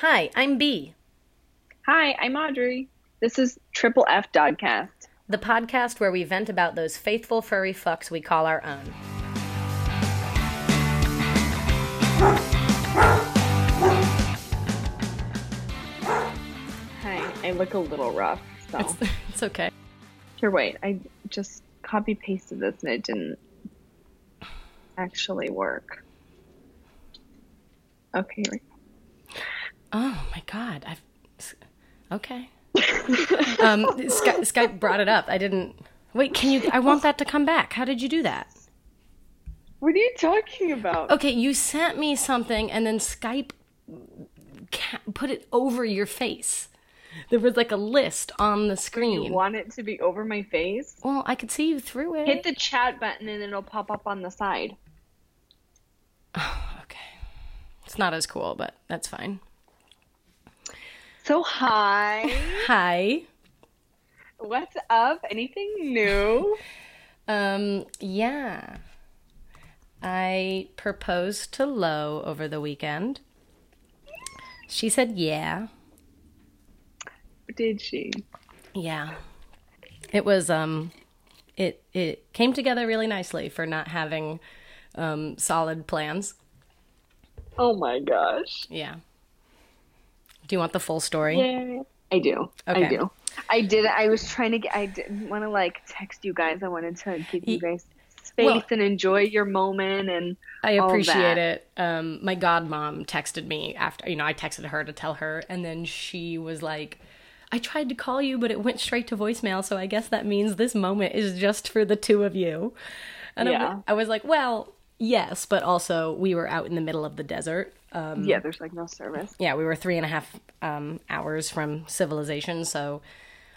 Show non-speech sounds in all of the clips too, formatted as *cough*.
Hi, I'm B, Hi, I'm Audrey. This is Triple F Dogcast. the podcast where we vent about those faithful furry fucks we call our own. Hi, I look a little rough. So It's, *laughs* it's okay. here, wait. I just copy pasted this and it didn't actually work. Okay, Oh my god, I've okay. *laughs* um, Sky, Skype brought it up. I didn't. Wait, can you? I want that to come back. How did you do that? What are you talking about? Okay, you sent me something, and then Skype ca- put it over your face. There was like a list on the screen. You want it to be over my face? Well, I could see you through it. Hit the chat button and it'll pop up on the side. *sighs* okay, it's not as cool, but that's fine. So, hi. Hi. What's up? Anything new? Um, yeah. I proposed to Lo over the weekend. She said, yeah. Did she? Yeah. It was, um, it, it came together really nicely for not having, um, solid plans. Oh my gosh. Yeah. Do you want the full story? Yeah, I do. Okay. I do. I did. I was trying to get. I didn't want to like text you guys. I wanted to give you guys space Well- and enjoy your moment. And I appreciate it. Um, my godmom texted me after, you know, I texted her to tell her, and then she was like, I tried to call you, but it went straight to voicemail, so I guess that means this moment is just for the two of you. And I Yeah. I was like, well, yes, but also we were out in the middle of the desert. Um, yeah, there's like no service. yeah, we were three and a half um, hours from civilization, so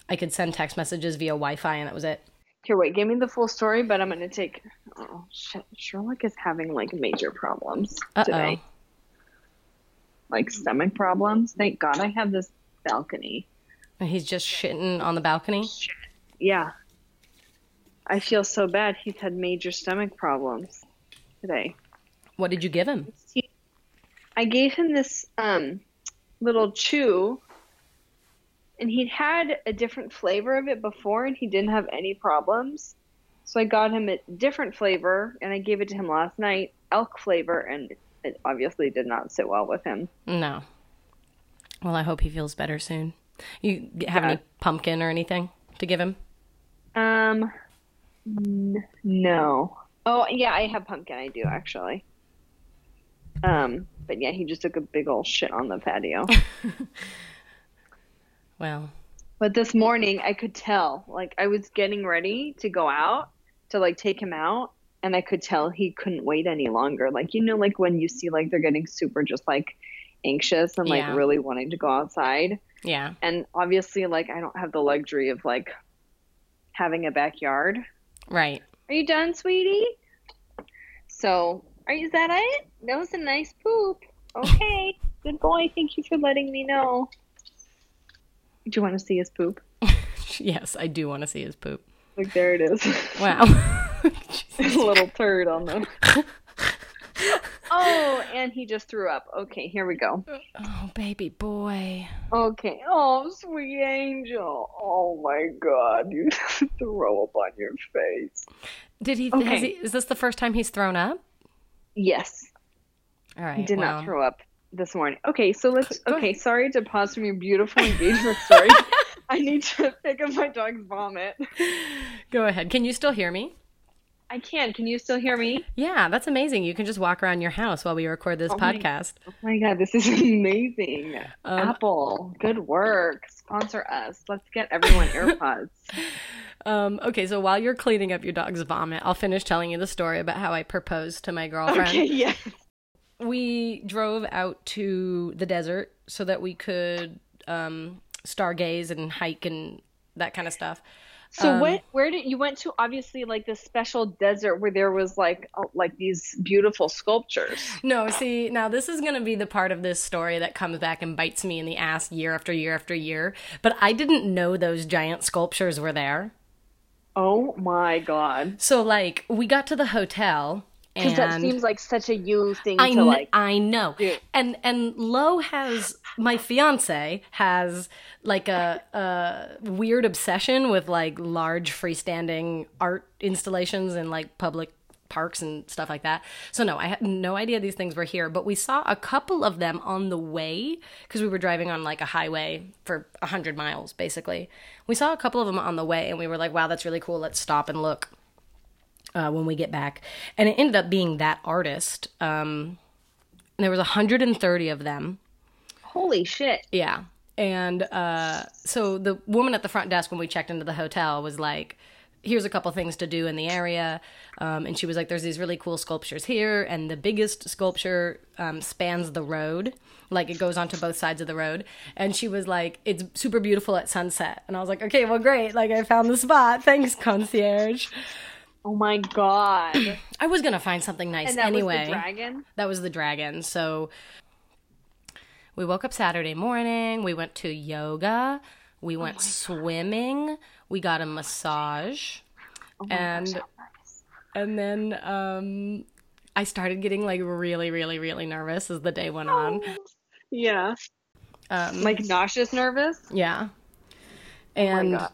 I could send text messages via Wi Fi, and that was it. Here, wait. Give me the full story. But I'm gonna take. Oh shit! Sherlock is having like major problems Uh today. Like stomach problems. Thank God I have this balcony. And he's just shitting on the balcony. Yeah. I feel so bad. He's had major stomach problems today. What did you give him? I gave him this um, little chew, and he'd had a different flavor of it before, and he didn't have any problems. So I got him a different flavor, and I gave it to him last night, elk flavor, and it obviously did not sit well with him. No. Well, I hope he feels better soon. You have any pumpkin or anything to give him? Um, n- no. Oh yeah, I have pumpkin. I do actually. Um, but yeah, he just took a big old shit on the patio. *laughs* Well, But this morning I could tell, like I was getting ready to go out to like take him out and I could tell he couldn't wait any longer. Like you know like when you see like they're getting super just like anxious and like Yeah. really wanting to go outside. yeah. And obviously like I don't have the luxury of like having a backyard. Right. Are you done, sweetie? So, are you is that it? That was a nice poop. Okay. *laughs* Good boy. Thank you for letting me know. Do you want to see his poop? *laughs* Yes, I do want to see his poop. Like there it is. Wow. *laughs* a little turd on them. oh, and he just threw up. Okay, here we go. oh, baby boy. Okay. Oh, sweet angel. Oh my God, you throw up on your face. Did he, Okay. he? Is this the first time he's thrown up? Yes, All right. did well, not throw up this morning. Okay, so let's. *laughs* Okay, sorry to pause from your beautiful engagement story. *laughs* I need to *laughs* pick up my dog's vomit. Go ahead. Can you still hear me? I can. Can you still hear me? Yeah, that's amazing. You can just walk around your house while we record this Oh my- podcast. Oh my God, this is *laughs* amazing. Um, Apple, good work. Sponsor us. Let's get everyone *laughs* AirPods. Um, okay, so while you're cleaning up your dog's vomit, I'll finish telling you the story about how I proposed to my girlfriend. Okay, *laughs* yeah. we drove out to the desert so that we could um, stargaze and hike and that kind of stuff. So Um, what? Where did you went to? Obviously, like this special desert where there was like oh, like these beautiful sculptures. No, see, now this is going to be the part of this story that comes back and bites me in the ass year after year after year. But I didn't know those giant sculptures were there. Oh my god! So, like, we got to the hotel Because that seems like such a you thing I, to kn- like. I know. do. And and Lo has my fiance has like a, a weird obsession with like large freestanding art installations in like public parks and stuff like that. So no, I had no idea these things were here, but we saw a couple of them on the way because we were driving on like a highway for a 100 miles basically. We saw a couple of them on the way and we were like, "Wow, that's really cool. Let's stop and look." Uh, when we get back, and it ended up being that artist. Um, there was 130 of them Holy shit. yeah. And uh, so the woman at the front desk when we checked into the hotel was like, here's a couple things to do in the area. Um, and she was like, there's these really cool sculptures here. And the biggest sculpture um, spans the road, like it goes onto both sides of the road. And she was like, it's super beautiful at sunset. And I was like, okay, well, great. Like, I found the spot. *laughs* Thanks, concierge. Oh my god. *clears throat* I was going to find something nice And that anyway. was the dragon. That was the dragon. So we woke up Saturday morning. We went to yoga. We went swimming. We got a massage. Oh my And- gosh, nice. And then um, I started getting like really, really, really nervous as the day went on. Yeah. Um, Like nauseous nervous. yeah. Oh And god.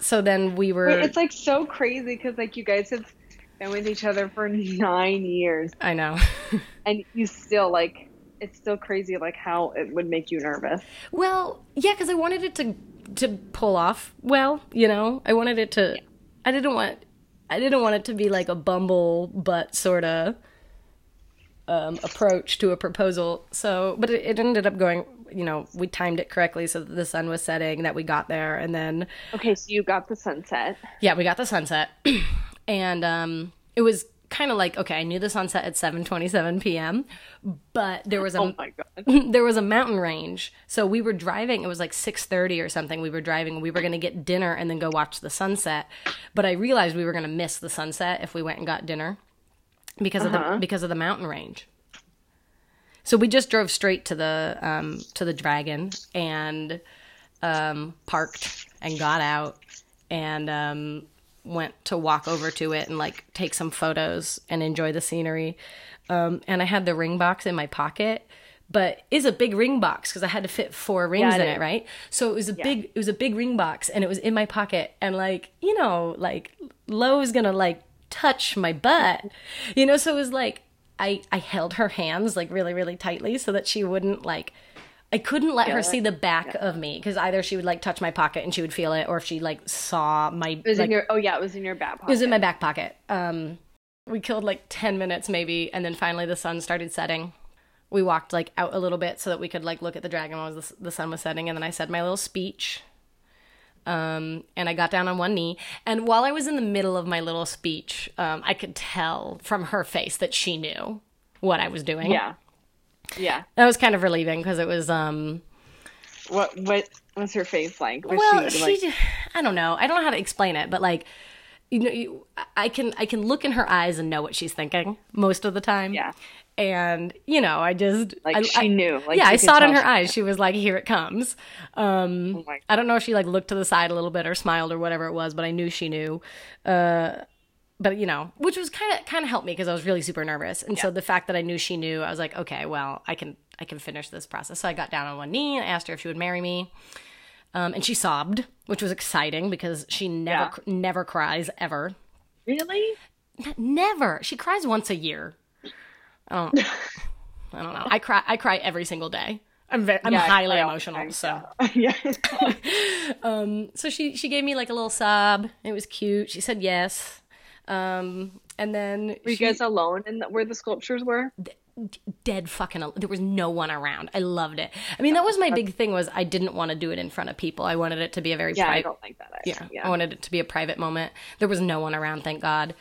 So then we were. It's like so crazy because like you guys have been with each other for *laughs* nine years I know. *laughs* and you still like it's still crazy like how it would make you nervous. Well, yeah, because I wanted it to to pull off well. You know, I wanted it to. I didn't want. I didn't want it to be like a bumble butt sort of um, approach to a proposal. So, but it, it ended up going. You know, we timed it correctly so that the sun was setting. That we got there, and then Okay, so you got the sunset. yeah, we got the sunset, *clears throat* and um, it was kind of like okay. I knew the sunset at seven twenty seven p.m., but there was a Oh my god. *laughs* there was a mountain range. So we were driving. It was like six thirty or something. We were driving. We were going to get dinner and then go watch the sunset. But I realized we were going to miss the sunset if we went and got dinner because of the because of the mountain range. So we just drove straight to the um, to the dragon and um, parked and got out and um, went to walk over to it and like take some photos and enjoy the scenery. Um, and I had the ring box in my pocket, but is a big ring box because I had to fit four rings Yeah, it in it, is. right? So it was a big it was a big ring box and it was in my pocket and like you know like Lo's gonna like touch my butt, you know. So it was like I I held her hands like really really tightly so that she wouldn't like. I couldn't let her see the back of me because either she would like touch my pocket and she would feel it, or if she like saw my It was like, in your oh yeah, it was in your back pocket. it was in my back pocket. Um, we killed like 10 minutes maybe, and then finally the sun started setting. We walked like out a little bit so that we could like look at the dragon while the, the sun was setting, and then I said my little speech. Um, and I got down on one knee. And while I was in the middle of my little speech, um, I could tell from her face that she knew what I was doing. Yeah. Yeah. That was kind of relieving because it was, um, What what was her face like? Was well, she, she, like j- I don't know. I don't know how to explain it, but like, you know, you, I can I can look in her eyes and know what she's thinking most of the time. Yeah. And you know, I just like I, she knew. Like yeah, I saw it in her eyes. She was like, "Here it comes." Um, Oh I don't know if she like looked to the side a little bit or smiled or whatever it was, but I knew she knew. Uh, but you know, which was kind of kind of helped me because I was really super nervous, and so the fact that I knew she knew, I was like, okay, well, I can I can finish this process. So I got down on one knee and asked her if she would marry me, um, and she sobbed, which was exciting because she never Yeah. cr- never cries ever, Really? Never. She cries once a year. I don't. *laughs* I don't know. I cry. I cry every single day. I'm very, I'm Yeah, highly cry all the emotional. So *laughs* yeah. *laughs* so she she gave me like a little sob. It was cute. She said yes. Um, and then Were you she- guys alone in the, where the sculptures were? dead fucking al- there was no one around. I loved it. I mean, that was my big thing was I didn't want to do it in front of people. I wanted it to be a very Yeah, I private don't like that. yeah, Actually. I wanted it to be a private moment. There was no one around, thank God.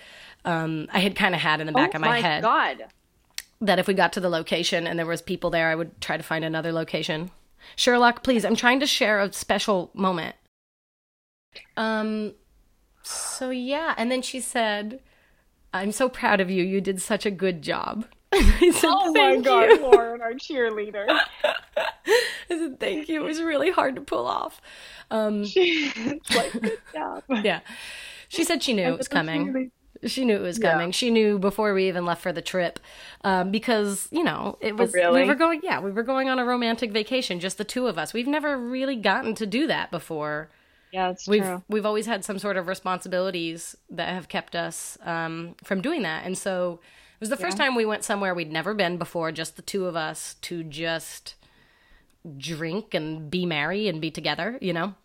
Um, I had kind of had in the back oh of my, head God. That if we got to the location and there was people there, I would try to find another location. Sherlock, please, I'm trying to share a special moment. Um, so yeah, and then she said, "I'm so proud of you. You did such a good job." *laughs* I said, Oh my "Thank God, you." Lauren, our cheerleader. *laughs* I said, "Thank you." It was really hard to pull off. Um, *laughs* it's like good job. yeah, she said she knew it was coming. She knew it was Yeah. coming. She knew before we even left for the trip, um, because you know it was. We Oh, really? were going. Yeah, we were going on a romantic vacation, just the two of us. We've never really gotten to do that before. Yeah, it's We've true. we've always had some sort of responsibilities that have kept us um, from doing that, and so it was the first time we went somewhere we'd never been before, just the two of us, to just drink and be merry and be together, you know.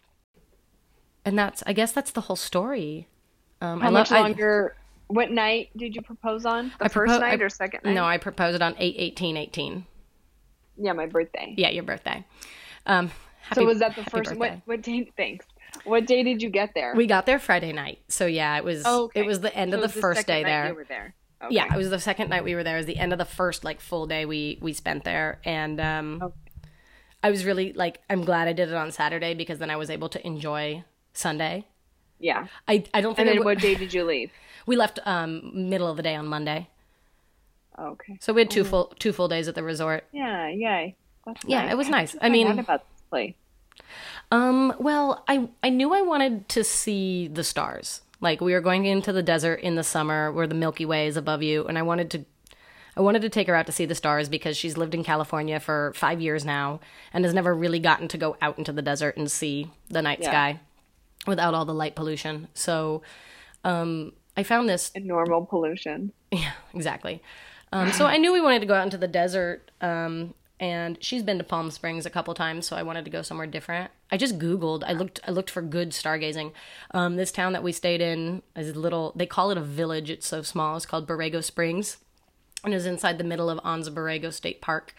And that's, I guess, that's the whole story. Um, How I much I- longer? What night did you propose on? The I first propo- night I- or second night? No, I proposed it on 8 18 18. Yeah, my birthday. Yeah, your birthday. Um, happy, so was that the first? What what day? Thanks. What day did you get there? We got there Friday night. So yeah, it was Oh, okay. it was the end So of it the first day there. You were there. Okay. Yeah, it was the second night we were there. It was the end of the first like full day we we spent there, and um, Okay. I was really like I'm glad I did it on Saturday because then I was able to enjoy Sunday. Yeah. I I don't think I then w- what day did you leave? We left um middle of the day on Monday, Okay. so we had two full two full days at the resort. Yeah. Yeah. That's Yeah, nice. it was nice. you I mean- out about this place. Um, well, I I knew I wanted to see the stars. Like we were going into the desert in the summer where the Milky Way is above you, and I wanted to I wanted to take her out to see the stars because she's lived in California for 5 years now and has never really gotten to go out into the desert and see the night Yeah. sky without all the light pollution. So, um I found this And normal pollution. *laughs* yeah, exactly. Um, so I knew we wanted to go out into the desert, um, and she's been to Palm Springs a couple times, so I wanted to go somewhere different. I just Googled. I looked. I looked for good stargazing. Um, this town that we stayed in is a little. They call it a village. It's so small. It's called Borrego Springs, and is inside the middle of Anza Borrego State Park.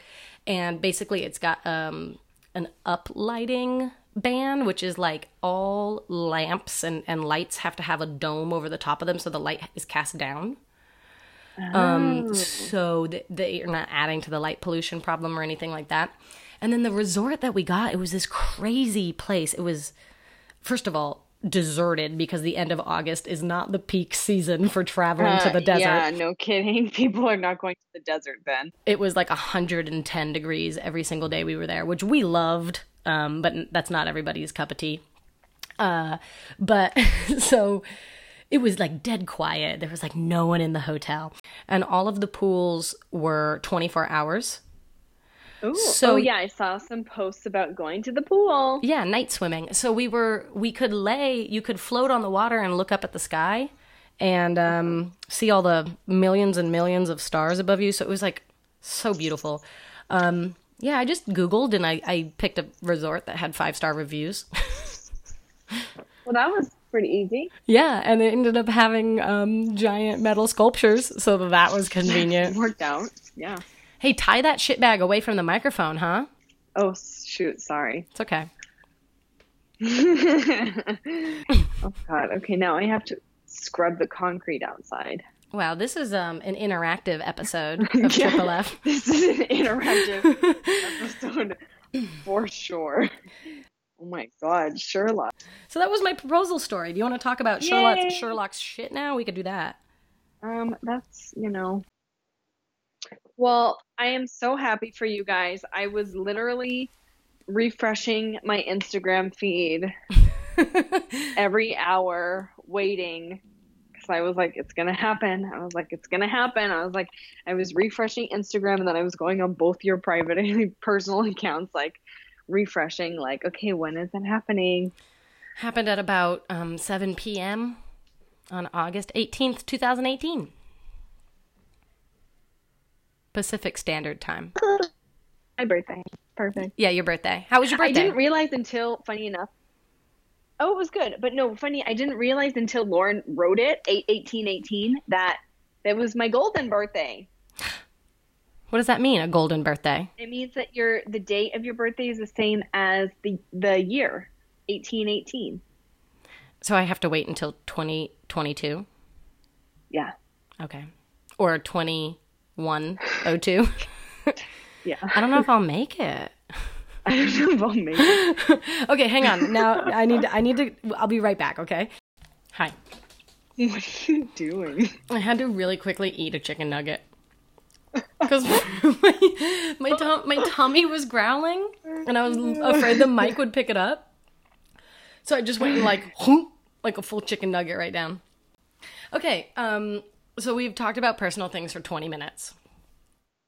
And basically, it's got um, an uplighting ban, which is like all lamps and, and lights have to have a dome over the top of them so the light is cast down. Um, so that they are not adding to the light pollution problem or anything like that. And then the resort that we got, it was this crazy place. It was, first of all, deserted because the end of August is not the peak season for traveling to Uh, the desert. Yeah, no kidding. *laughs* People are not going to the desert then. It was like 110 degrees every single day we were there, which we loved, um, but that's not everybody's cup of tea. Uh, but *laughs* so it was like dead quiet. There was like no one in the hotel, and all of the pools were 24 hours. Ooh. So- oh yeah, I saw some posts about going to the pool. Yeah, night swimming. So we were we could lay, you could float on the water and look up at the sky and um, see all the millions and millions of stars above you. So it was like so beautiful. Um, yeah, I just Googled and I, I picked a resort that had five star reviews. *laughs* Well, that was pretty easy. yeah, and it ended up having um, giant metal sculptures, so that was convenient. *laughs* Worked out. Yeah. hey, tie that shit bag away from the microphone, huh? Oh shoot, sorry. It's okay. *laughs* oh god. Okay, now I have to scrub the concrete outside. Wow, this is um, an interactive episode *laughs* of Triple F. This is an interactive *laughs* episode for sure. Oh my god, Sherlock. So that was my proposal story. Do you want to talk about Sherlock's Sherlock's shit now? We could do that. Um, that's you know. Well, I am so happy for you guys. I was literally refreshing my Instagram feed *laughs* every hour, waiting because I was like, it's gonna happen. I was like, it's gonna happen. I was like, I was refreshing Instagram, and then I was going on both your private *laughs* and personal accounts, like refreshing, like, okay, when is it happening? Happened at about um, 7 p.m. on August 18th, 2018. Pacific Standard Time. My birthday. Perfect. Yeah, your birthday. How was your birthday? I didn't realize until, funny enough. Oh, it was good, but no, funny. I didn't realize until Lauren wrote it, eight eighteen eighteen, that it was my golden birthday. *gasps* what does that mean? A golden birthday? It means that your the date of your birthday is the same as the the year, eighteen eighteen. So I have to wait until 2022? Yeah, Okay. Or 2102? *laughs* yeah. *laughs* I don't know if I'll make it. *laughs* I don't know if I'll make it. Okay, hang on. Now I need I need to I'll be right back, okay? Hi. What are you doing? I had to really quickly eat a chicken nugget because *laughs* my my, tum- my tummy was growling, and I was afraid the mic would pick it up. So I just went and like *laughs* like a full chicken nugget right down. Okay, um, so we've talked about personal things for 20 minutes.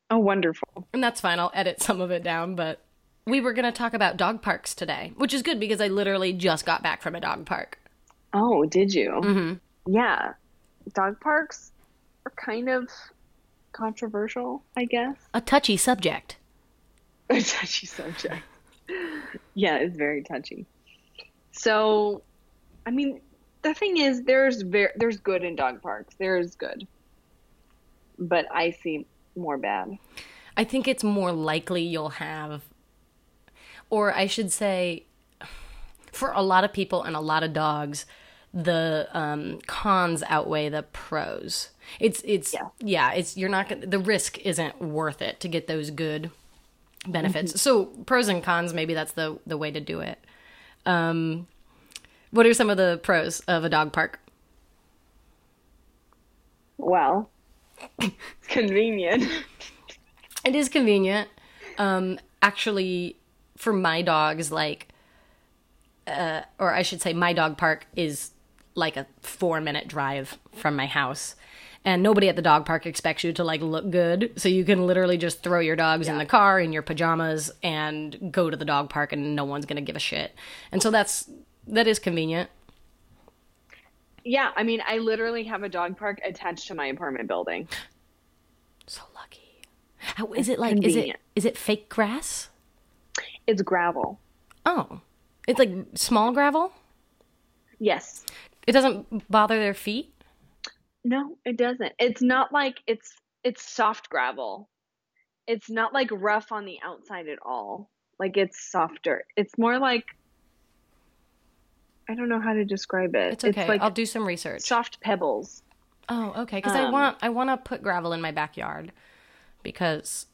Oh, wonderful. And that's fine. I'll edit some of it down, but we were going to talk about dog parks today, which is good because I literally just got back from a dog park. Oh, did you? Mm-hmm. Yeah. Dog parks are kind of controversial, I guess. A touchy subject. *laughs* A touchy subject. yeah, it's very touchy. So, I mean, the thing is, there's ver- there's good in dog parks. There is good, but I see more bad. I think it's more likely you'll have, or I should say, for a lot of people and a lot of dogs, the um, cons outweigh the pros. It's it's yeah, Yeah. it's you're not gonna, the risk isn't worth it to get those good benefits. So pros and cons, maybe that's the the way to do it. Um, what are some of the pros of a dog park? Well, it's *laughs* convenient. It is convenient. Um, actually, for my dogs, like, uh, or I should say, my dog park is like a four minute drive from my house. And nobody at the dog park expects you to like look good. So you can literally just throw your dogs in the car in your pajamas and go to the dog park and no one's going to give a shit. And so that's, that is convenient. yeah, I mean, I literally have a dog park attached to my apartment building. So lucky. How is it like? Is it Convenient. is it fake grass? It's gravel. Oh, it's like small gravel. Yes. It doesn't bother their feet. No, it doesn't. It's not like it's it's soft gravel. It's not like rough on the outside at all. Like it's softer. It's more like I don't know how to describe it. It's okay. like I'll do some research. soft pebbles. Oh, okay. Because I Um, want I want to put gravel in my backyard because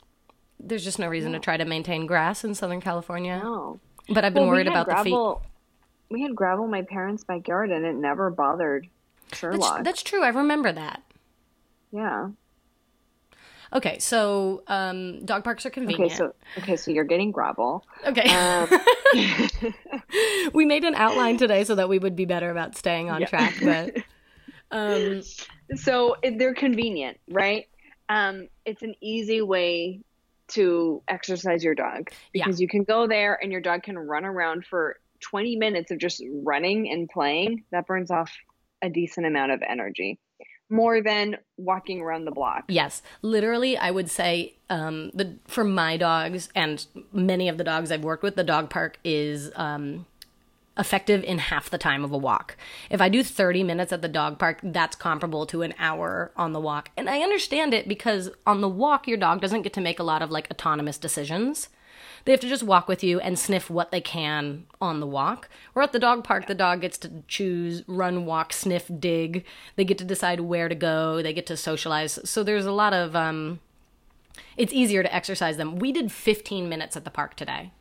there's just no reason to try to maintain grass in Southern California. Oh. But I've been Well, worried about the feet. gravel. We had gravel in my parents' backyard and it never bothered That's, Sherlock. that's true. I remember that. yeah. Okay, so um, dog parks are convenient. Okay, so okay, so you're getting gravel. okay. Um, *laughs* we made an outline today so that we would be better about staying on Yeah. track. But *laughs* um, so they're convenient, right? Um, it's an easy way to exercise your dog Yeah. because you can go there and your dog can run around for 20 minutes of just running and playing. That burns off a decent amount of energy, more than walking around the block. Yes, literally, I would say um, the for my dogs and many of the dogs I've worked with, the dog park is um, effective in half the time of a walk. If I do 30 minutes at the dog park, that's comparable to an hour on the walk. And I understand it because on the walk, your dog doesn't get to make a lot of like autonomous decisions. They have to just walk with you and sniff what they can on the walk. Or at the dog park, the dog gets to choose run, walk, sniff, dig. They get to decide where to go. They get to socialize. So there's a lot of, um, it's easier to exercise them. We did 15 minutes at the park today.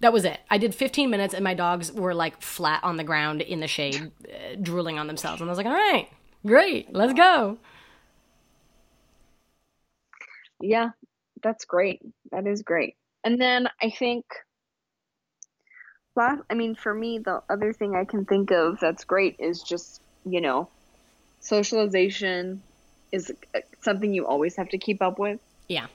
That was it. I did 15 minutes and my dogs were like flat on the ground in the shade, uh, drooling on themselves. And I was like, all right, great, let's go. Yeah, that's great. That is great. And then I think last I mean for me the other thing I can think of that's great is just, you know, socialization is uh, something you always have to keep up with. Yeah.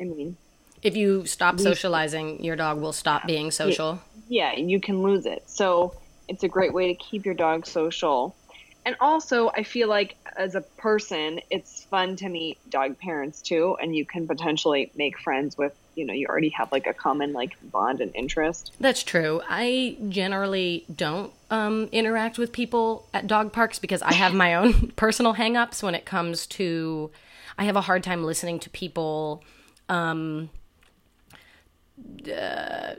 I mean, If you stop socializing, your dog will stop being social. yeah, you can lose it. So it's a great way to keep your dog social. And also, I feel like as a person, it's fun to meet dog parents too, and you can potentially make friends with, you know, you already have like a common like bond and interest. That's true. I generally don't um, interact with people at dog parks because I have my own *laughs* personal hangups when it comes to. I have a hard time listening to people um, uh,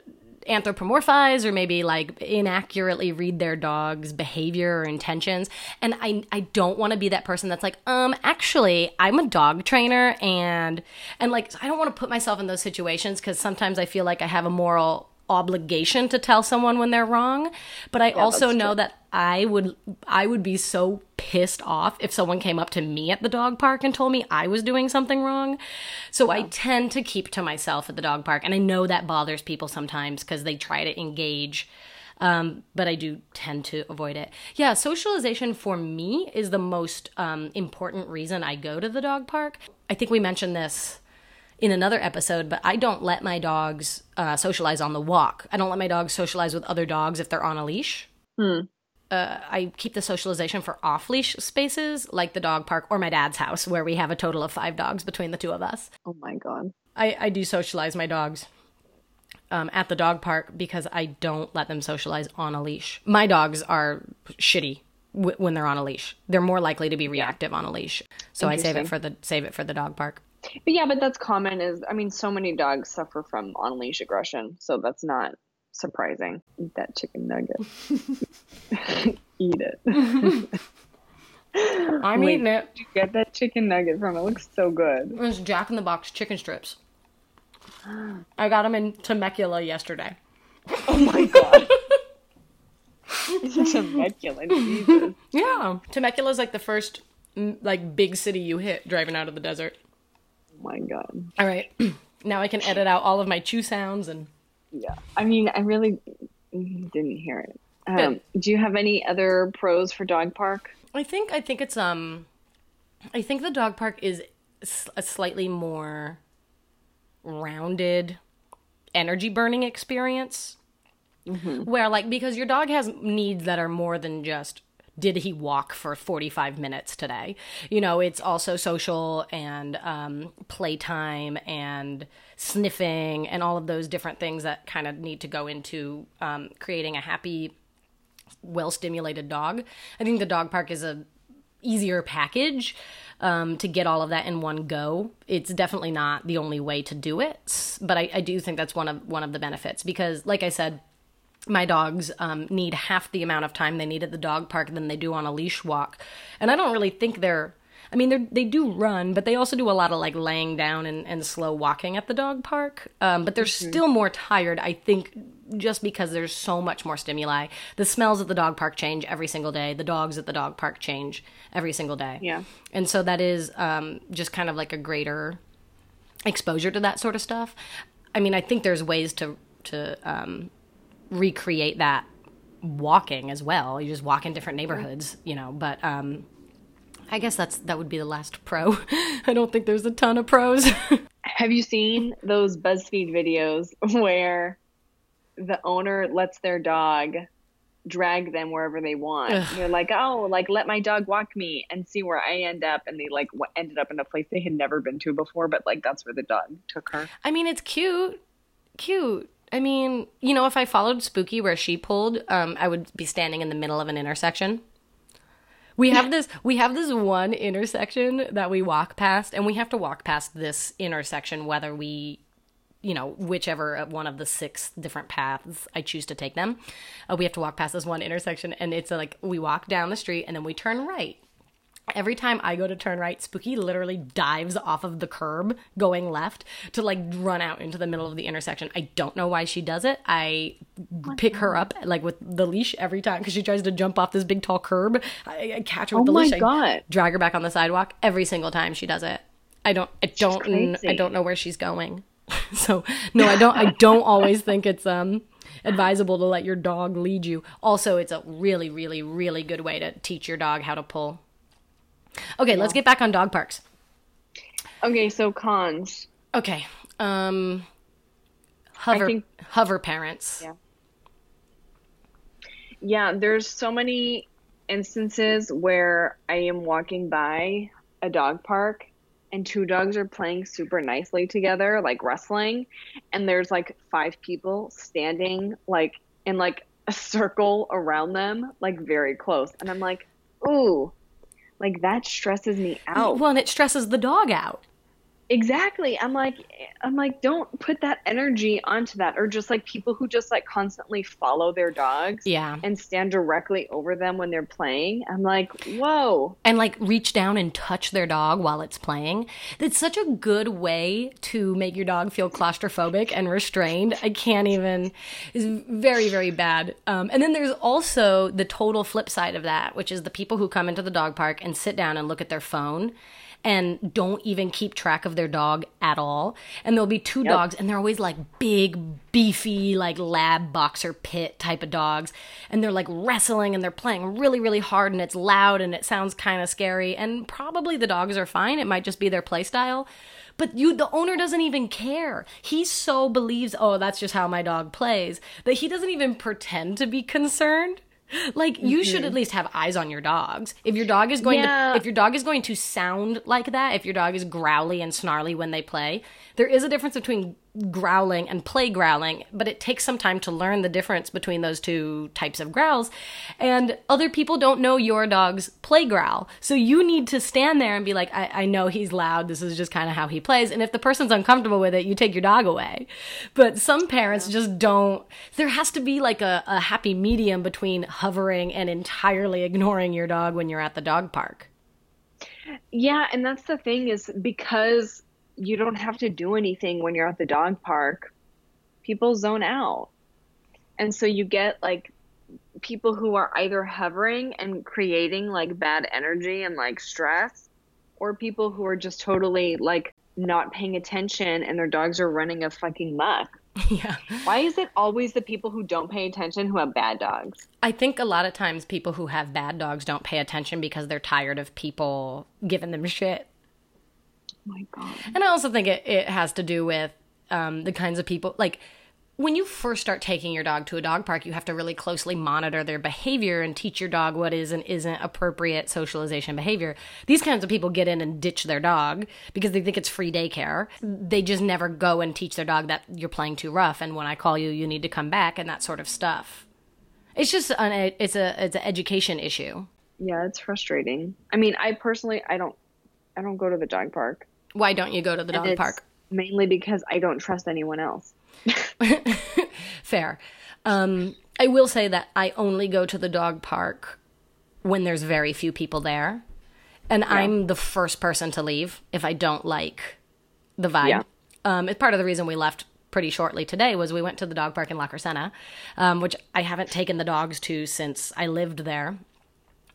anthropomorphize or maybe like inaccurately read their dog's behavior or intentions. And I I don't want to be that person that's like, um, actually, I'm a dog trainer and and like I don't want to put myself in those situations because sometimes I feel like I have a moral obligation to tell someone when they're wrong but i also know true. that i would i would be so pissed off if someone came up to me at the dog park and told me i was doing something wrong so i tend to keep to myself at the dog park and i know that bothers people sometimes because they try to engage Um, but I do tend to avoid it. Yeah, socialization for me is the most um, important reason I go to the dog park. I think we mentioned this in another episode, but I don't let my dogs uh, socialize on the walk. I don't let my dogs socialize with other dogs if they're on a leash. Hmm. Uh, I keep the socialization for off leash spaces like the dog park or my dad's house, where we have a total of five dogs between the two of us. Oh my god. I, I do socialize my dogs um, at the dog park because I don't let them socialize on a leash. My dogs are shitty w- when they're on a leash. They're more likely to be reactive on a leash. So I save it for the save it for the dog park. But yeah, but that's common. Is I mean, so many dogs suffer from on leash aggression, so that's not surprising. Eat that chicken nugget. *laughs* *laughs* Eat it. *laughs* I'm Wait, eating it. You get that chicken nugget from? It looks so good. It's Jack in the Box chicken strips. I got them in Temecula yesterday. Oh my god. Temecula, Jesus. Yeah, Temecula's like the first like big city you hit driving out of the desert. My god. All right, *clears throat* now I can edit out all of my chew sounds and Yeah. I mean, I really didn't hear it. Um, do you have any other pros for dog park? I think I think it's um I think the dog park is a slightly more rounded energy burning experience where like because your dog has needs that are more than just did he walk for 45 minutes today you know it's also social and um, playtime and sniffing and all of those different things that kind of need to go into um, creating a happy well stimulated dog. I think the dog park is a easier package um, to get all of that in one go. It's definitely not the only way to do it, but I, I do think that's one of one of the benefits because, like I said, my dogs um, need half the amount of time they need at the dog park than they do on a leash walk, and I don't really think they're. I mean, they they do run, but they also do a lot of like laying down and, and slow walking at the dog park. Um, but they're still more tired, I think, just because there's so much more stimuli. The smells at the dog park change every single day. The dogs at the dog park change every single day. Yeah. And so that is um, just kind of like a greater exposure to that sort of stuff. I mean, I think there's ways to to um, recreate that walking as well. You just walk in different neighborhoods, you know. But um, I guess that's that would be the last pro. *laughs* I don't think there's a ton of pros. *laughs* Have you seen those BuzzFeed videos where the owner lets their dog drag them wherever they want? Ugh. They're like, "Oh, like let my dog walk me and see where I end up," and they like w- ended up in a place they had never been to before, but like that's where the dog took her. I mean, it's cute, cute. I mean, you know, if I followed Spooky where she pulled, um, I would be standing in the middle of an intersection. We have this we have this one intersection that we walk past and we have to walk past this intersection whether we you know whichever one of the six different paths I choose to take them. Uh, we have to walk past this one intersection and it's like we walk down the street and then we turn right. Every time I go to turn right, Spooky literally dives off of the curb going left to like run out into the middle of the intersection. I don't know why she does it. I pick her up like with the leash every time because she tries to jump off this big tall curb. I, I catch her with Oh the leash. I drag her back on the sidewalk every single time she does it. I don't. I don't. I don't know where she's going. *laughs* so no, I don't. I don't always think it's um advisable to let your dog lead you. Also, it's a really, really, really good way to teach your dog how to pull. Okay, let's get back on dog parks. Okay, so cons. Okay. Um hover think- hover parents. Yeah. Yeah, there's so many instances where I am walking by a dog park and two dogs are playing super nicely together, like wrestling, and there's like five people standing like in like a *laughs* circle around them, like very close. And I'm like, ooh, like that stresses me oh, out. Well, and it stresses the dog out. Exactly. I'm like I'm like don't put that energy onto that or just like people who just like constantly follow their dogs Yeah. and stand directly over them when they're playing. I'm like, "Whoa." and like reach down and touch their dog while it's playing. It's such a good way to make your dog feel claustrophobic and restrained. I can't even. It's very very bad. Um, and then there's also the total flip side of that, which is the people who come into the dog park and sit down and look at their phone. And don't even keep track of their dog at all. And there'll be two yep. dogs, and they're always like big, beefy, like lab boxer pit type of dogs. And they're like wrestling and they're playing really, really hard, and it's loud and it sounds kind of scary. And probably the dogs are fine. It might just be their play style. But you, the owner doesn't even care. He so believes, oh, that's just how my dog plays, that he doesn't even pretend to be concerned. Like you mm-hmm. should at least have eyes on your dogs. If your dog is going yeah. to if your dog is going to sound like that, if your dog is growly and snarly when they play, there is a difference between growling and play growling, but it takes some time to learn the difference between those two types of growls. And other people don't know your dog's play growl. So you need to stand there and be like, I, I know he's loud. This is just kind of how he plays. And if the person's uncomfortable with it, you take your dog away. But some parents yeah. just don't. There has to be like a, a happy medium between hovering and entirely ignoring your dog when you're at the dog park. Yeah, and that's the thing is because you don't have to do anything when you're at the dog park. People zone out. And so you get like people who are either hovering and creating like bad energy and like stress, or people who are just totally like not paying attention and their dogs are running a fucking muck. *laughs* Yeah. Why is it always the people who don't pay attention who have bad dogs? I think a lot of times people who have bad dogs don't pay attention because they're tired of people giving them shit my god. And I also think it, it has to do with um, the kinds of people like when you first start taking your dog to a dog park, you have to really closely monitor their behavior and teach your dog what is and isn't appropriate socialization behavior. These kinds of people get in and ditch their dog because they think it's free daycare. They just never go and teach their dog that you're playing too rough and when I call you, you need to come back and that sort of stuff. It's just an it's a it's an education issue. Yeah, it's frustrating. I mean, I personally I don't I don't go to the dog park. Why don't you go to the dog park? Mainly because I don't trust anyone else. *laughs* Fair. Um, I will say that I only go to the dog park when there's very few people there. And yeah. I'm the first person to leave if I don't like the vibe. Yeah. Um, it's part of the reason we left pretty shortly today was we went to the dog park in La Crescenta, um, which I haven't taken the dogs to since I lived there,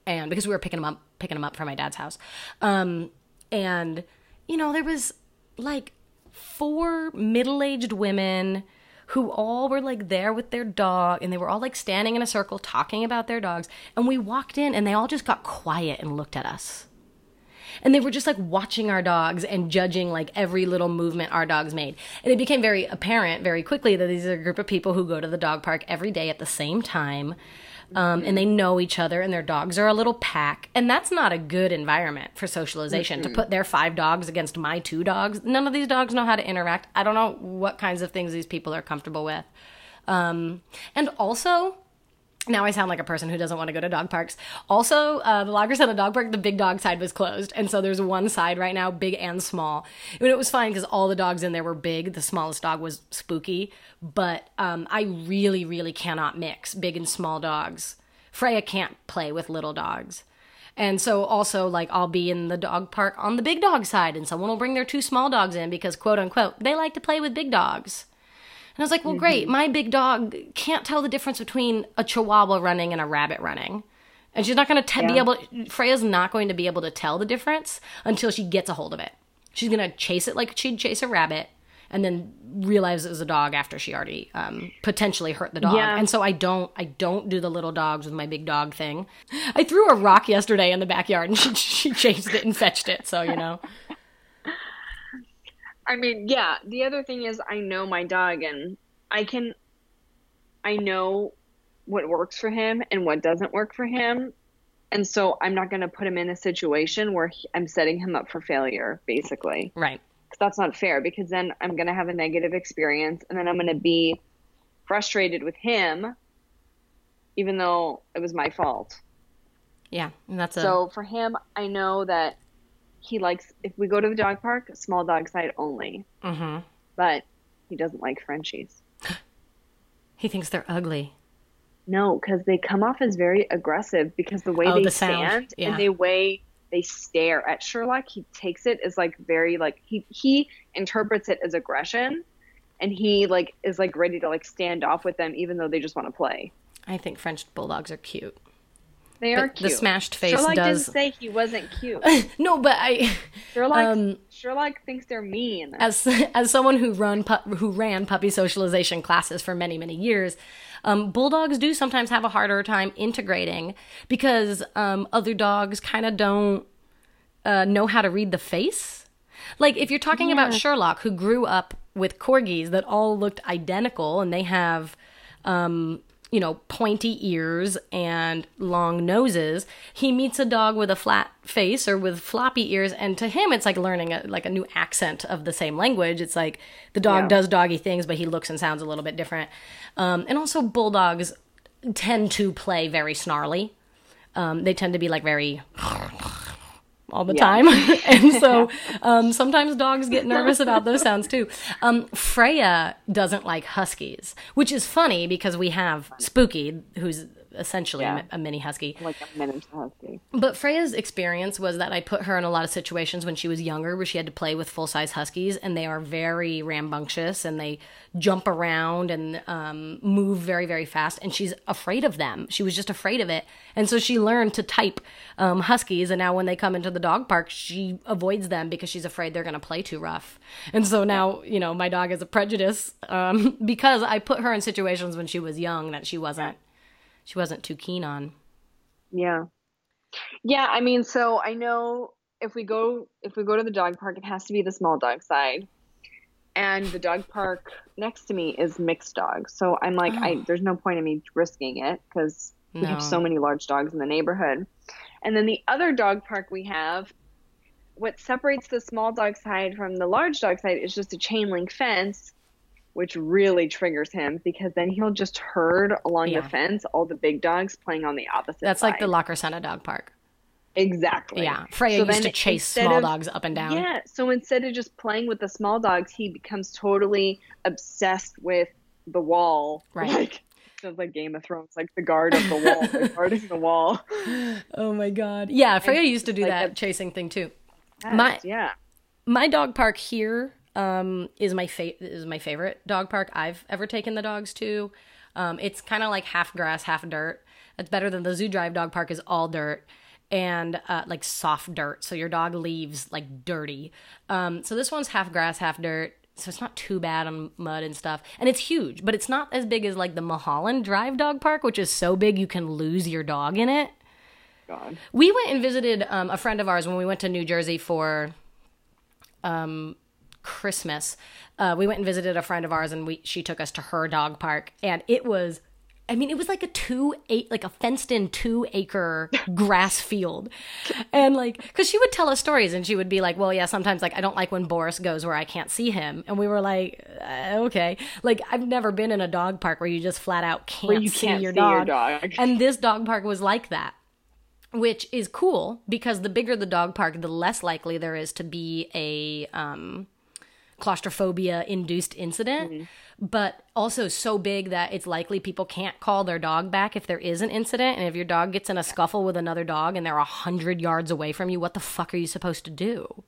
and because we were picking them up, picking them up from my dad's house, um, and you know, there was like four middle aged women who all were like there with their dog and they were all like standing in a circle talking about their dogs. And we walked in and they all just got quiet and looked at us. And they were just like watching our dogs and judging like every little movement our dogs made. And it became very apparent very quickly that these are a group of people who go to the dog park every day at the same time um, and they know each other and their dogs are a little pack. And that's not a good environment for socialization mm-hmm. to put their five dogs against my two dogs. None of these dogs know how to interact. I don't know what kinds of things these people are comfortable with. Um, and also now I sound like a person who doesn't want to go to dog parks. Also, uh, the La Crescenta Dog Park, the big dog side was closed. And so there's one side right now, big and small. And it was fine because all the dogs in there were big. The smallest dog was spooky. But um, I really, really cannot mix big and small dogs. Freya can't play with little dogs. And so also like I'll be in the dog park on the big dog side and someone will bring their two small dogs in because quote unquote they like to play with big dogs. And I was like, well, mm-hmm. great. My big dog can't tell the difference between a chihuahua running and a rabbit running. And she's not going to yeah. be able, Freya's not going to be able to tell the difference until she gets a hold of it. She's going to chase it like she'd chase a rabbit and then realize it was a dog after she already um, potentially hurt the dog. Yeah. And so I don't I don't do the little dogs with my big dog thing. I threw a rock yesterday in the backyard and she *laughs* she chased it and fetched it. So you know. I mean, yeah. The other thing is, I know my dog, and I can, I know what works for him and what doesn't work for him, and so I'm not going to put him in a situation where he, I'm setting him up for failure, basically. Right. Because that's not fair. Because then I'm going to have a negative experience, and then I'm going to be frustrated with him, even though it was my fault. Yeah, and that's a... so for him. I know that he likes if we go to the dog park, small dog side only. Mm-hmm. But he doesn't like Frenchies. *gasps* he thinks they're ugly. No, because they come off as very aggressive because the way oh, they the stand yeah. and the way they stare at Sherlock, he takes it as like very like he he interprets it as aggression, and he like is like ready to like stand off with them even though they just want to play. I think French bulldogs are cute. They are the, cute. the smashed face Sherlock does. didn't say he wasn't cute. *laughs* no, but I, Sherlock, Um, Sherlock thinks they're mean. as as someone who run pu- who ran puppy socialization classes for many many years, um, bulldogs do sometimes have a harder time integrating because um, other dogs kind of don't uh, know how to read the face. Like if you're talking about Sherlock, who grew up with corgis that all looked identical, and they have um, you know, pointy ears and long noses. He meets a dog with a flat face or with floppy ears, and to him, it's like learning a, like a new accent of the same language. It's like the dog Yeah. does doggy things, but he looks and sounds a little bit different. Um, and also, bulldogs tend to play very snarly. Um, they tend to be like very all the Yeah. time. *laughs* and so *laughs* um, sometimes dogs get nervous about those *laughs* sounds too. Um, Freya doesn't like huskies, which is funny because we have Spooky, who's essentially a Yeah. a mini husky. like a miniature husky. But Freya's experience was that I put her in a lot of situations when she was younger where she had to play with full size huskies, and they are very rambunctious and they jump around and um, move very, very fast. And she's afraid of them. She was just afraid of it. And so she learned to type um, huskies. And now when they come into the dog park, she avoids them because she's afraid they're going to play too rough. And so now, you know, my dog has a prejudice um, *laughs* because I put her in situations when she was young that she wasn't. She wasn't too keen on. Yeah. Yeah, I mean, so I know if we go if we go to the dog park, it has to be the small dog side. And the dog park next to me is mixed dogs. So I'm like, I oh. there's no point in me risking it because we have so many large dogs in the neighborhood. And then the other dog park we have, what separates the small dog side from the large dog side is just a chain link fence, which really triggers him because then he'll just herd along Yeah. the fence all the big dogs playing on the opposite That's like the side. La Crescenta dog park. Exactly. Yeah, Freya So used to chase small of- dogs up and down. Yeah. So instead of just playing with the small dogs, he becomes totally obsessed with the wall. Right. Like sounds like Game of Thrones, like the guard of the wall, like guarding the wall. *laughs* Oh my god. Yeah, Freya And used to do like that a- chasing thing too. Yes, My- yeah. My dog park here um, is my fa- is my favorite dog park I've ever taken the dogs to. Um, it's kind of like half grass, half dirt. It's better than the Zoo Drive dog park is all dirt and uh, like soft dirt, so your dog leaves like dirty. Um, so this one's half grass, half dirt. So it's not too bad on mud and stuff, and it's huge, but it's not as big as like the Mulholland Drive dog park, which is so big you can lose your dog in it. God. We went and visited um, a friend of ours when we went to New Jersey for um, Christmas. Uh, we went and visited a friend of ours, and we she took us to her dog park, and it was. I mean, it was like a two eight, like a fenced in two acre *laughs* grass field, and like, because she would tell us stories, and she would be like, "Well, yeah, sometimes like I don't like when Boris goes where I can't see him," and we were like, uh, "Okay." Like I've never been in a dog park where you just flat out can't, Where you see, can't your, see dog. your dog. and this dog park was like that which is cool because the bigger the dog park, the less likely there is to be a um, claustrophobia induced incident. But also so big that it's likely people can't call their dog back if there is an incident. And if your dog gets in a scuffle with another dog and they're a hundred yards away from you, what the fuck are you supposed to do?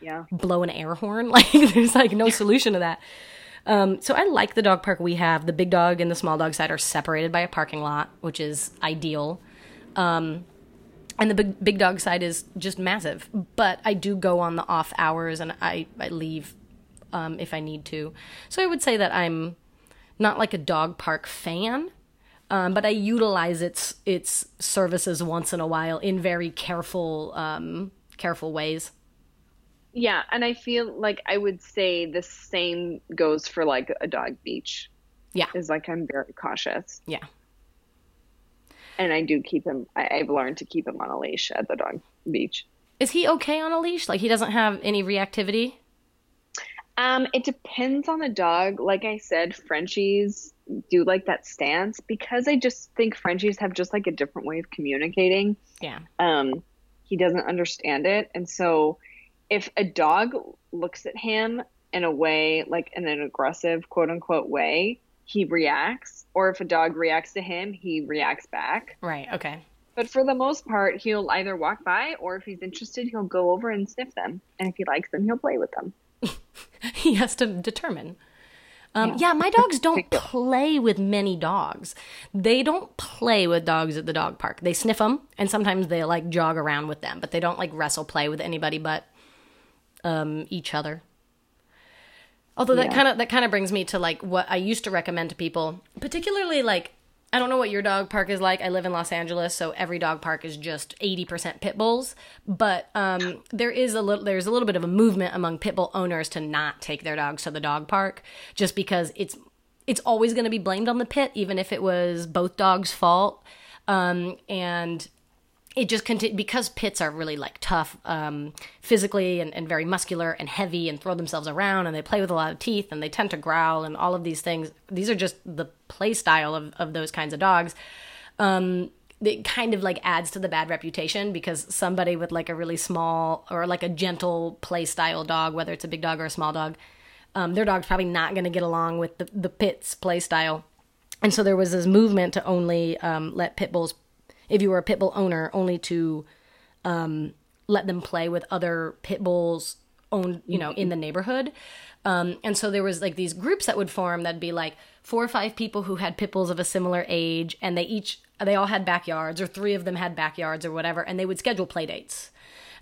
Yeah. blow an air horn. *laughs* Like there's like no solution to that. Um, so I like the dog park we have. The big dog and the small dog side are separated by a parking lot, which is ideal. Um, and the big big dog side is just massive. But I do go on the off hours and I I leave um, if I need to. So I would say that I'm not like a dog park fan. Um, but I utilize its its services once in a while in very careful um, careful ways. Yeah, and I feel like I would say the same goes for like a dog beach. Yeah. Is like I'm very cautious. Yeah. And I do keep him I, I've learned to keep him on a leash at the dog beach. Is he okay on a leash? Like he doesn't have any reactivity? Um, it depends on the dog. Like I said, Frenchies do like that stance because I just think Frenchies have just like a different way of communicating. Yeah. Um, he doesn't understand it. And so if a dog looks at him in a way, like in an aggressive, quote unquote, way, he reacts. Or if a dog reacts to him, he reacts back. Right. Okay. But for the most part, he'll either walk by or if he's interested, he'll go over and sniff them. And if he likes them, he'll play with them. *laughs* he has to determine. Um, yeah. my dogs *laughs* don't play with many dogs. They don't play with dogs at the dog park. They sniff them, and sometimes they like jog around with them, but they don't like wrestle play with anybody but um, each other. Although that Yeah. kind of that kind of brings me to like what I used to recommend to people, particularly like I don't know what your dog park is like. I live in Los Angeles, so every dog park is just 80% pit bulls, but um, there is a little there's a little bit of a movement among pit bull owners to not take their dogs to the dog park just because it's it's always going to be blamed on the pit even if it was both dogs' fault. Um, and it just conti- because pits are really like tough um, physically and, and very muscular and heavy and throw themselves around and they play with a lot of teeth and they tend to growl and all of these things these are just the play style of, of those kinds of dogs. Um, it kind of like adds to the bad reputation because somebody with like a really small or like a gentle play style dog whether it's a big dog or a small dog um, their dog's probably not going to get along with the, the pit's play style. And so there was this movement to only um, let pit bulls, if you were a pit bull owner, only to um, let them play with other pit bulls owned, you know, in the neighborhood. Um, and so there was like these groups that would form that'd be like four or five people who had pit bulls of a similar age, and they each they all had backyards, or three of them had backyards, or whatever, and they would schedule play dates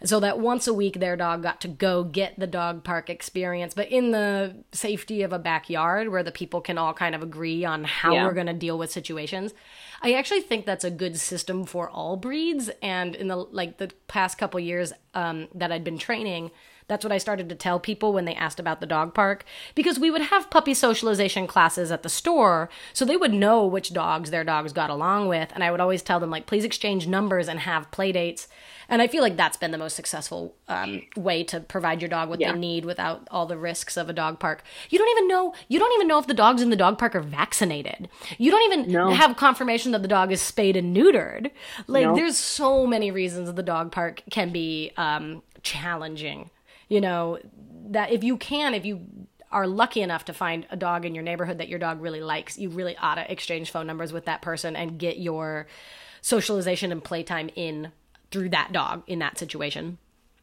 so that once a week their dog got to go get the dog park experience but in the safety of a backyard where the people can all kind of agree on how Yeah. we're going to deal with situations i actually think that's a good system for all breeds and in the like the past couple years um, that i'd been training that's what I started to tell people when they asked about the dog park because we would have puppy socialization classes at the store so they would know which dogs their dogs got along with and I would always tell them like please exchange numbers and have play dates and I feel like that's been the most successful um, way to provide your dog what Yeah. they need without all the risks of a dog park. You don't even know you don't even know if the dogs in the dog park are vaccinated. You don't even No. have confirmation that the dog is spayed and neutered. Like No. there's so many reasons the dog park can be um, challenging. You know that if you can, if you are lucky enough to find a dog in your neighborhood that your dog really likes, you really ought to exchange phone numbers with that person and get your socialization and playtime in through that dog in that situation.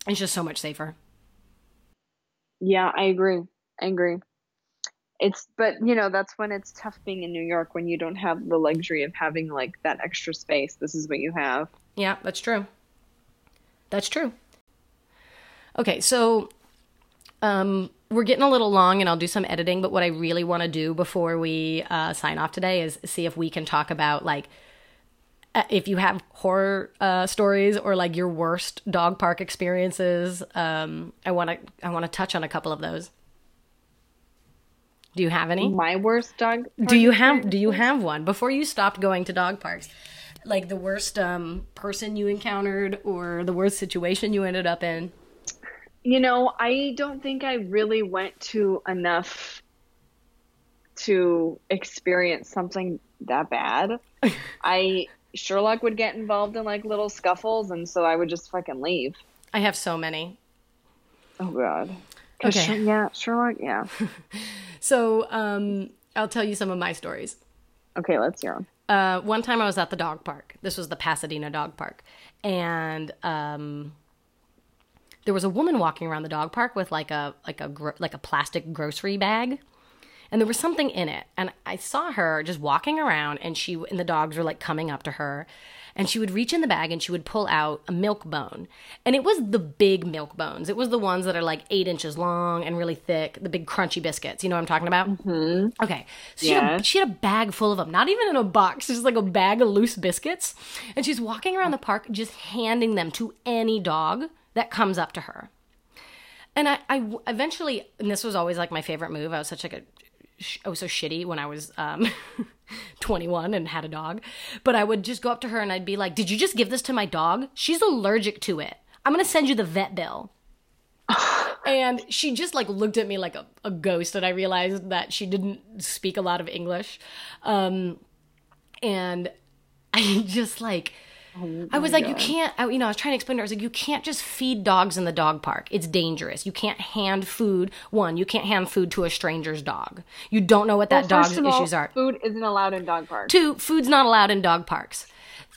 It's just so much safer. Yeah, I agree. I agree. It's but you know that's when it's tough being in New York when you don't have the luxury of having like that extra space. This is what you have. Yeah, that's true. That's true. Okay, so um, we're getting a little long, and I'll do some editing. But what I really want to do before we uh, sign off today is see if we can talk about like uh, if you have horror uh, stories or like your worst dog park experiences. Um, I want to I want to touch on a couple of those. Do you have any? My worst dog. Do you have do you have one before you stopped going to dog parks? Like the worst um, person you encountered or the worst situation you ended up in? You know, I don't think I really went to enough to experience something that bad. *laughs* I Sherlock would get involved in like little scuffles, and so I would just fucking leave. I have so many. Oh god. Okay. Yeah, Sherlock. Yeah. *laughs* So um, I'll tell you some of my stories. Okay, let's hear 'em. Uh, one time I was at the dog park. This was the Pasadena dog park, and um, there was a woman walking around the dog park with like a like a gro- like a plastic grocery bag, and there was something in it. And I saw her just walking around, and she and the dogs were like coming up to her, and she would reach in the bag and she would pull out a milk bone, and it was the big milk bones. It was the ones that are like eight inches long and really thick, the big crunchy biscuits. You know what I'm talking about? Mm-hmm. Okay, so she, had a, she had a bag full of them, not even in a box, just like a bag of loose biscuits, and she's walking around the park just handing them to any dog that comes up to her. And I eventually, and this was always like my favorite move. I was such like a, I was so shitty when I was um, *laughs* 21 and had a dog. But I would just go up to her and I'd be like, "Did you just give this to my dog? She's allergic to it. I'm gonna send you the vet bill." *laughs* and she just like looked at me like a, a ghost, and I realized that she didn't speak a lot of English. Um, and I *laughs* just like. Oh I was like, you can't, I, you know, I was trying to explain to her, I was like, you can't just feed dogs in the dog park. It's dangerous. You can't hand food. One, you can't hand food to a stranger's dog. You don't know what that Well, dog's all, issues are. Food isn't allowed in dog parks. Two, food's not allowed in dog parks.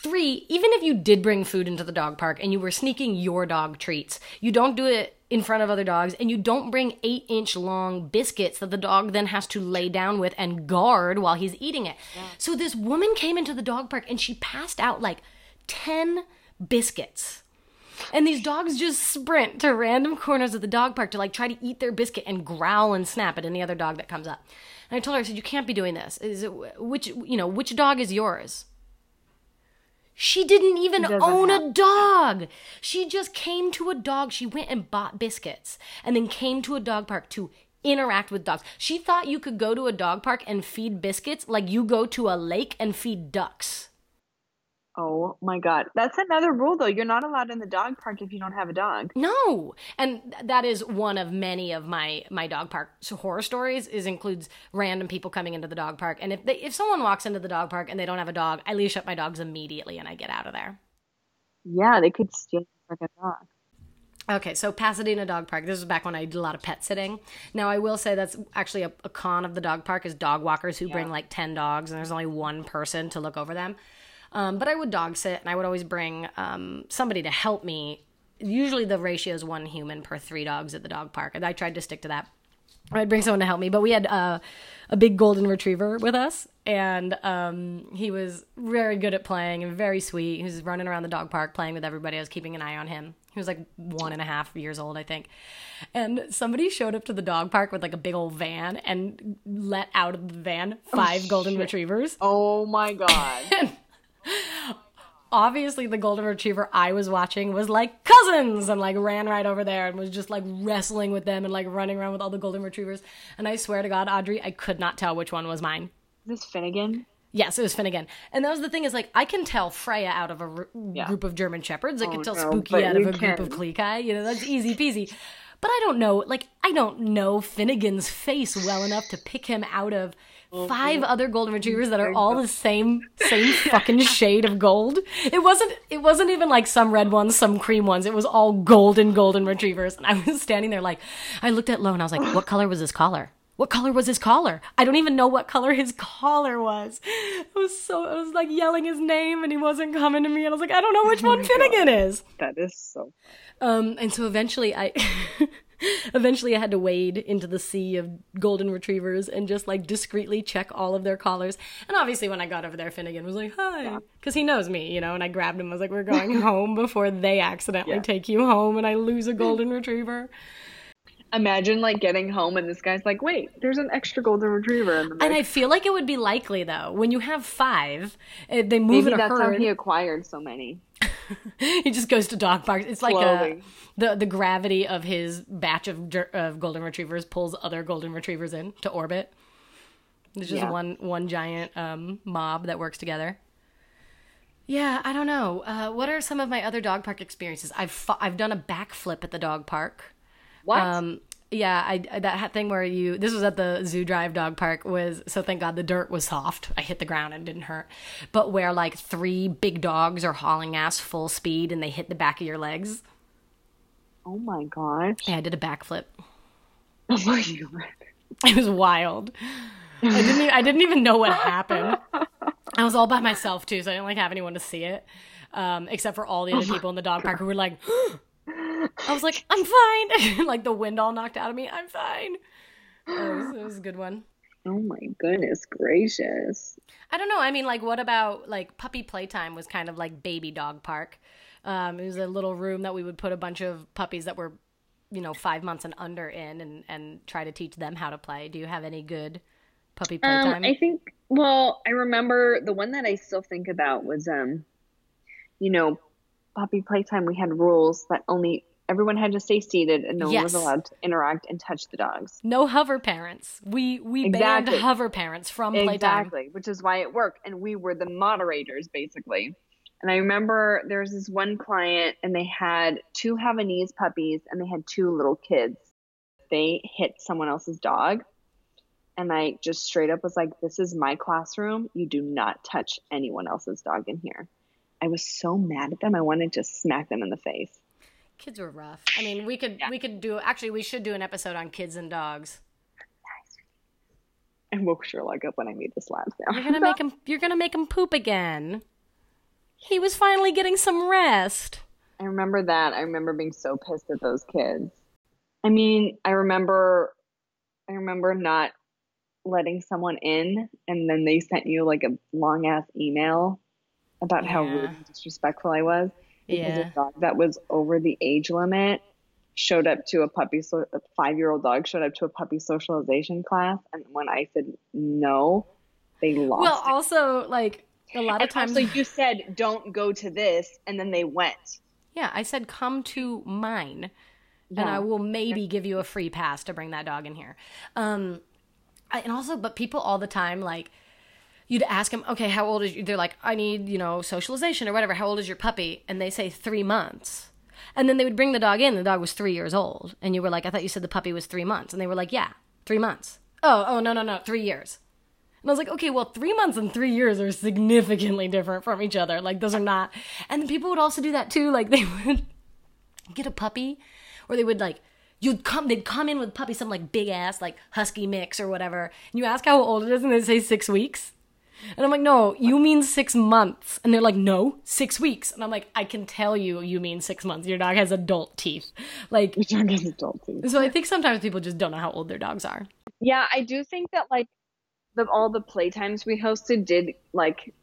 Three, even if you did bring food into the dog park and you were sneaking your dog treats, you don't do it in front of other dogs, and you don't bring eight inch long biscuits that the dog then has to lay down with and guard while he's eating it. So this woman came into the dog park and she passed out like 10 biscuits. And these dogs just sprint to random corners of the dog park to like try to eat their biscuit and growl and snap at any other dog that comes up. And I told her, I said, you can't be doing this. Is it which you know which dog is yours? She didn't even own have- a dog. She just came to a dog. She went and bought biscuits and then came to a dog park to interact with dogs. She thought you could go to a dog park and feed biscuits like you go to a lake and feed ducks. Oh my god. That's another rule though. You're not allowed in the dog park if you don't have a dog. No, and that is one of many of my my dog park horror stories. Is includes random people coming into the dog park, and if they if someone walks into the dog park and they don't have a dog, I leash up my dogs immediately and I get out of there. Yeah, they could steal your freaking dog. Okay, so Pasadena Dog Park. This was back when I did a lot of pet sitting. Now I will say that's actually a, a con of the dog park is dog walkers who bring like ten dogs and there's only one person to look over them. Um, but I would dog sit and I would always bring um, somebody to help me. Usually the ratio is one human per three dogs at the dog park, and I tried to stick to that. I'd bring someone to help me, but we had uh, a big golden retriever with us, and um, he was very good at playing and very sweet. He was running around the dog park playing with everybody. I was keeping an eye on him. He was like one and a half years old, I think. And somebody showed up to the dog park with like a big old van and let out of the van five golden retrievers. Oh my god. *laughs* Obviously, the golden retriever I was watching was like cousins and like ran right over there and was just like wrestling with them and like running around with all the golden retrievers. And I swear to God, Audrey, I could not tell which one was mine. This Finnegan? Yes, it was Finnegan. And that was the thing is like I can tell Freya out of a r- Yeah. group of German shepherds. I can Oh, tell no, Spooky out of a group of Klee Kai. You know, that's easy peasy. But I don't know, like I don't know Finnegan's face well enough to pick him out of five other golden retrievers that are all the same same *laughs* fucking shade of gold. It wasn't it wasn't even like some red ones, some cream ones. It was all golden golden retrievers. And I was standing there like I looked at Lo and I was like, "What color was his collar?" What color was his collar? I don't even know what color his collar was. I was so I was like yelling his name and he wasn't coming to me and I was like, I don't know which one Finnegan is. That is so Um, and so eventually I *laughs* *laughs* eventually I had to wade into the sea of golden retrievers and just like discreetly check all of their collars. And obviously when I got over there, Finnegan was like, hi. Because he knows me, you know, and I grabbed him. I was like, we're going *laughs* home before they accidentally Yeah. take you home and I lose a *laughs* golden retriever. Imagine like getting home and this guy's like, wait, there's an extra golden retriever in the mix. And I feel like it would be likely though, when you have five, eh, they move Maybe in a that's how herd. he acquired so many. *laughs* he just goes to dog parks. It's like a, the the gravity of his batch of of golden retrievers pulls other golden retrievers in to orbit. There's just Yeah. one one giant um, mob that works together. Yeah, I don't know. Uh, what are some of my other dog park experiences? I've fu- I've done a backflip at the dog park. What? Um, yeah, I that thing where you this was at the Zoo Drive Dog Park was so thank God the dirt was soft. I hit the ground and didn't hurt. But where like three big dogs are hauling ass full speed and they hit the back of your legs. oh my gosh. Yeah, I did a backflip. *laughs* Oh my god. It was wild. I didn't even, I didn't even know what happened. I was all by myself too, so I didn't like have anyone to see it. Um, except for all the other people in the dog park who were like I was like, I'm fine. *laughs* like the wind all knocked out of me. I'm fine. It was, it was a good one. Oh my goodness gracious. I don't know. I mean, like, what about like puppy playtime was kind of like baby dog park. Um, it was a little room that we would put a bunch of puppies that were, you know, five months and under in, and and try to teach them how to play. Do you have any good puppy playtime? Um, I think. Well, I remember the one that I still think about was, um, you know, puppy playtime. We had rules that only everyone had to stay seated and no one was allowed to interact and touch the dogs. no hover parents. We we Exactly. banned hover parents from playtime. Exactly, which is why it worked, and we were the moderators basically. And I remember there was this one client, and they had two Havanese puppies, and they had two little kids. They hit someone else's dog, and I just straight up was like, "This is my classroom. You do not touch anyone else's dog in here." I was so mad at them. I wanted to smack them in the face. Kids were rough. I mean, we could we could do actually we should do an episode on kids and dogs. I woke Sherlock up when I made the slab sound. You're gonna make *laughs* him. You're gonna make him poop again. He was finally getting some rest. I remember that. I remember being so pissed at those kids. I mean, I remember, I remember not letting someone in, and then they sent you like a long ass email about how Yeah. rude and disrespectful I was because Yeah. a dog that was over the age limit showed up to a puppy, so a five year old dog showed up to a puppy socialization class, and when I said no, they lost. Well, it. also like a lot of and times. also you said don't go to this, and then they went. yeah, I said come to mine. and I will maybe give you a free pass to bring that dog in here. Um, I, and also, but people all the time like you'd ask them, okay, how old is you? They're like, I need you know socialization or whatever. How old is your puppy? And they say three months. And then they would bring the dog in. The dog was three years old, and you were like, I thought you said the puppy was three months, and they were like, Yeah, three months. Oh, oh no, no, no, three years. And I was like, okay, well, three months and three years are significantly different from each other. Like, those are not. And people would also do that too. Like, they *laughs* would get a puppy, or they would like you'd come they'd come in with puppy, some like big ass like husky mix or whatever, and you ask how old it is, and they say six weeks. And I'm like, no, you mean six months. And they're like, no, six weeks. And I'm like, I can tell you, you mean six months. Your dog has adult teeth. Like, Your dog is adult too. so I think sometimes people just don't know how old their dogs are. Yeah, I do think that like the all the playtimes we hosted did like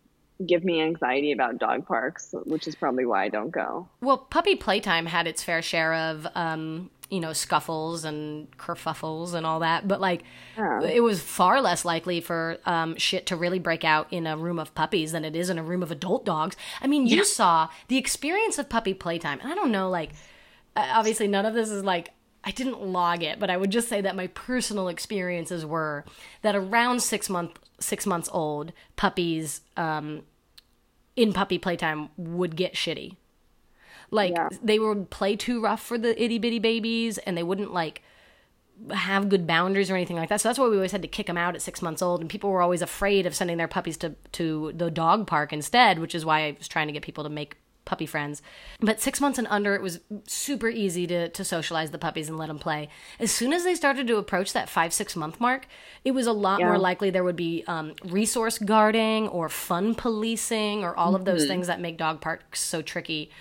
give me anxiety about dog parks, which is probably why I don't go. Well, puppy playtime had its fair share of, um, you know, scuffles and kerfuffles and all that, but like, Yeah. it was far less likely for um, shit to really break out in a room of puppies than it is in a room of adult dogs. I mean, you saw the experience of puppy playtime, and I don't know, like, uh, obviously, none of this is like. I didn't log it, but I would just say that my personal experiences were that around six month six months old, puppies um, in puppy playtime would get shitty. Like Yeah. they would play too rough for the itty bitty babies, and they wouldn't like have good boundaries or anything like that. So that's why we always had to kick them out at six months old, and people were always afraid of sending their puppies to to the dog park instead, which is why I was trying to get people to make puppy friends. But six months and under, it was super easy to to socialize the puppies and let them play. As soon as they started to approach that five six month mark, it was a lot Yeah. more likely there would be um, resource guarding or fun policing or all of those things that make dog parks so tricky.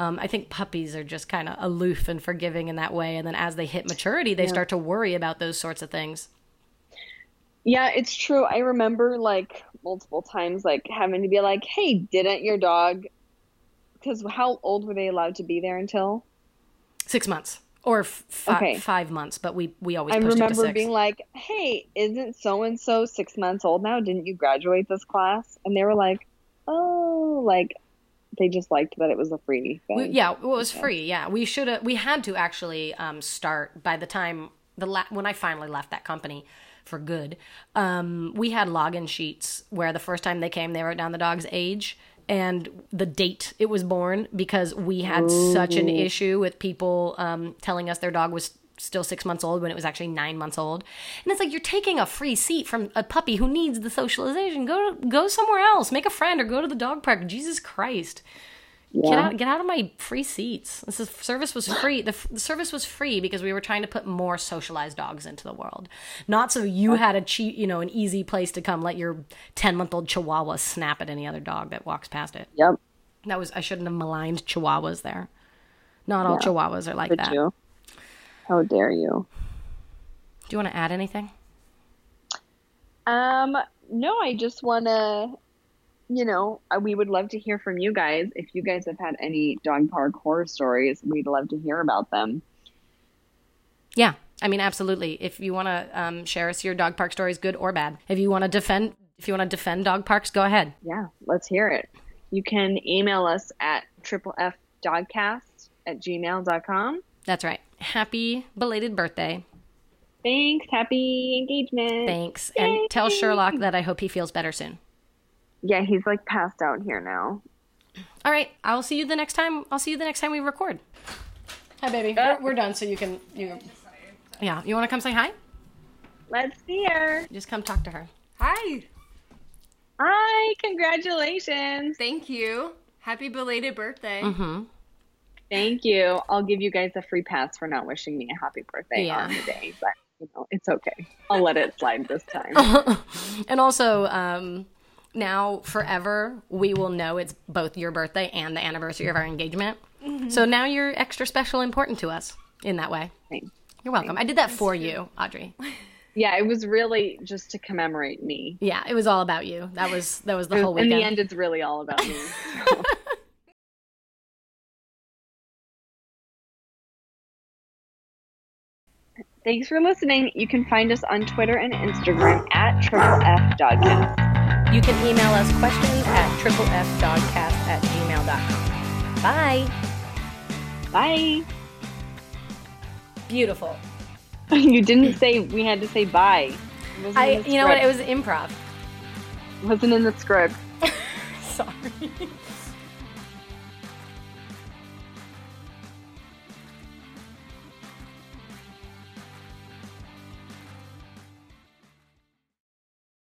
Um, I think puppies are just kind of aloof and forgiving in that way, and then as they hit maturity, they start to worry about those sorts of things. Yeah, it's true. I remember like multiple times like having to be like, "Hey, didn't your dog because how old were they allowed to be there until?" Six months or f- Okay. five months, but we we always I pushed it to remember six. being like, "Hey, isn't so and so 6 months old now? Didn't you graduate this class?" And they were like, "Oh, like they just liked that it was a free thing." We- yeah, well, it was free. Yeah, we should have. We had to actually um, start by the time the la- when I finally left that company for good. Um, we had login sheets where the first time they came, they wrote down the dog's age and the date it was born because we had such an issue with people um, telling us their dog was still six months old when it was actually nine months old. And it's like you're taking a free seat from a puppy who needs the socialization. Go go somewhere else, make a friend, or go to the dog park. Jesus Christ. Get out! Get out of my free seats. This is, service was free. The, the service was free because we were trying to put more socialized dogs into the world, not so you had a cheap, you know, an easy place to come let your ten month old Chihuahua snap at any other dog that walks past it. Yep. That was I shouldn't have maligned Chihuahuas there. Not all Yeah. Chihuahuas are like Did that. you? How dare you? Do you want to add anything? Um, no, I just want to, you know, uh, we would love to hear from you guys. If you guys have had any dog park horror stories, we'd love to hear about them. Yeah, I mean, absolutely. If you want to um, share us your dog park stories, good or bad. If you want to defend, if you want to defend dog parks, go ahead. Yeah, let's hear it. You can email us at triple F dogcast at gmail.com. That's right. Happy belated birthday. Thanks. Happy engagement. Thanks. And tell Sherlock that I hope he feels better soon. Yeah, he's like passed out here now. All right. I'll see you the next time. I'll see you the next time we record. Hi, baby. We're, we're done, so you can. You, yeah. You want to come say hi? Let's see her. Just come talk to her. Hi. Hi, congratulations. Thank you. Happy belated birthday. Mm-hmm. Thank you. I'll give you guys a free pass for not wishing me a happy birthday Yeah. on the day, but you know, it's okay. I'll let it slide this time. *laughs* and also, um, now forever, we will know it's both your birthday and the anniversary of our engagement. So now you're extra special important to us in that way. Thanks. You're welcome. I did that for you, Audrey. Yeah, it was really just to commemorate me. Yeah, it was all about you. That was that was the whole weekend. in the end, it's really all about me. so. *laughs* Thanks for listening. You can find us on Twitter and Instagram at triple F Dogcast. You can email us questions at triplefdogcast at gmail.com. Bye. Bye. Beautiful. *laughs* you didn't say we had to say bye. I you know what? It was improv. wasn't in the script. *laughs*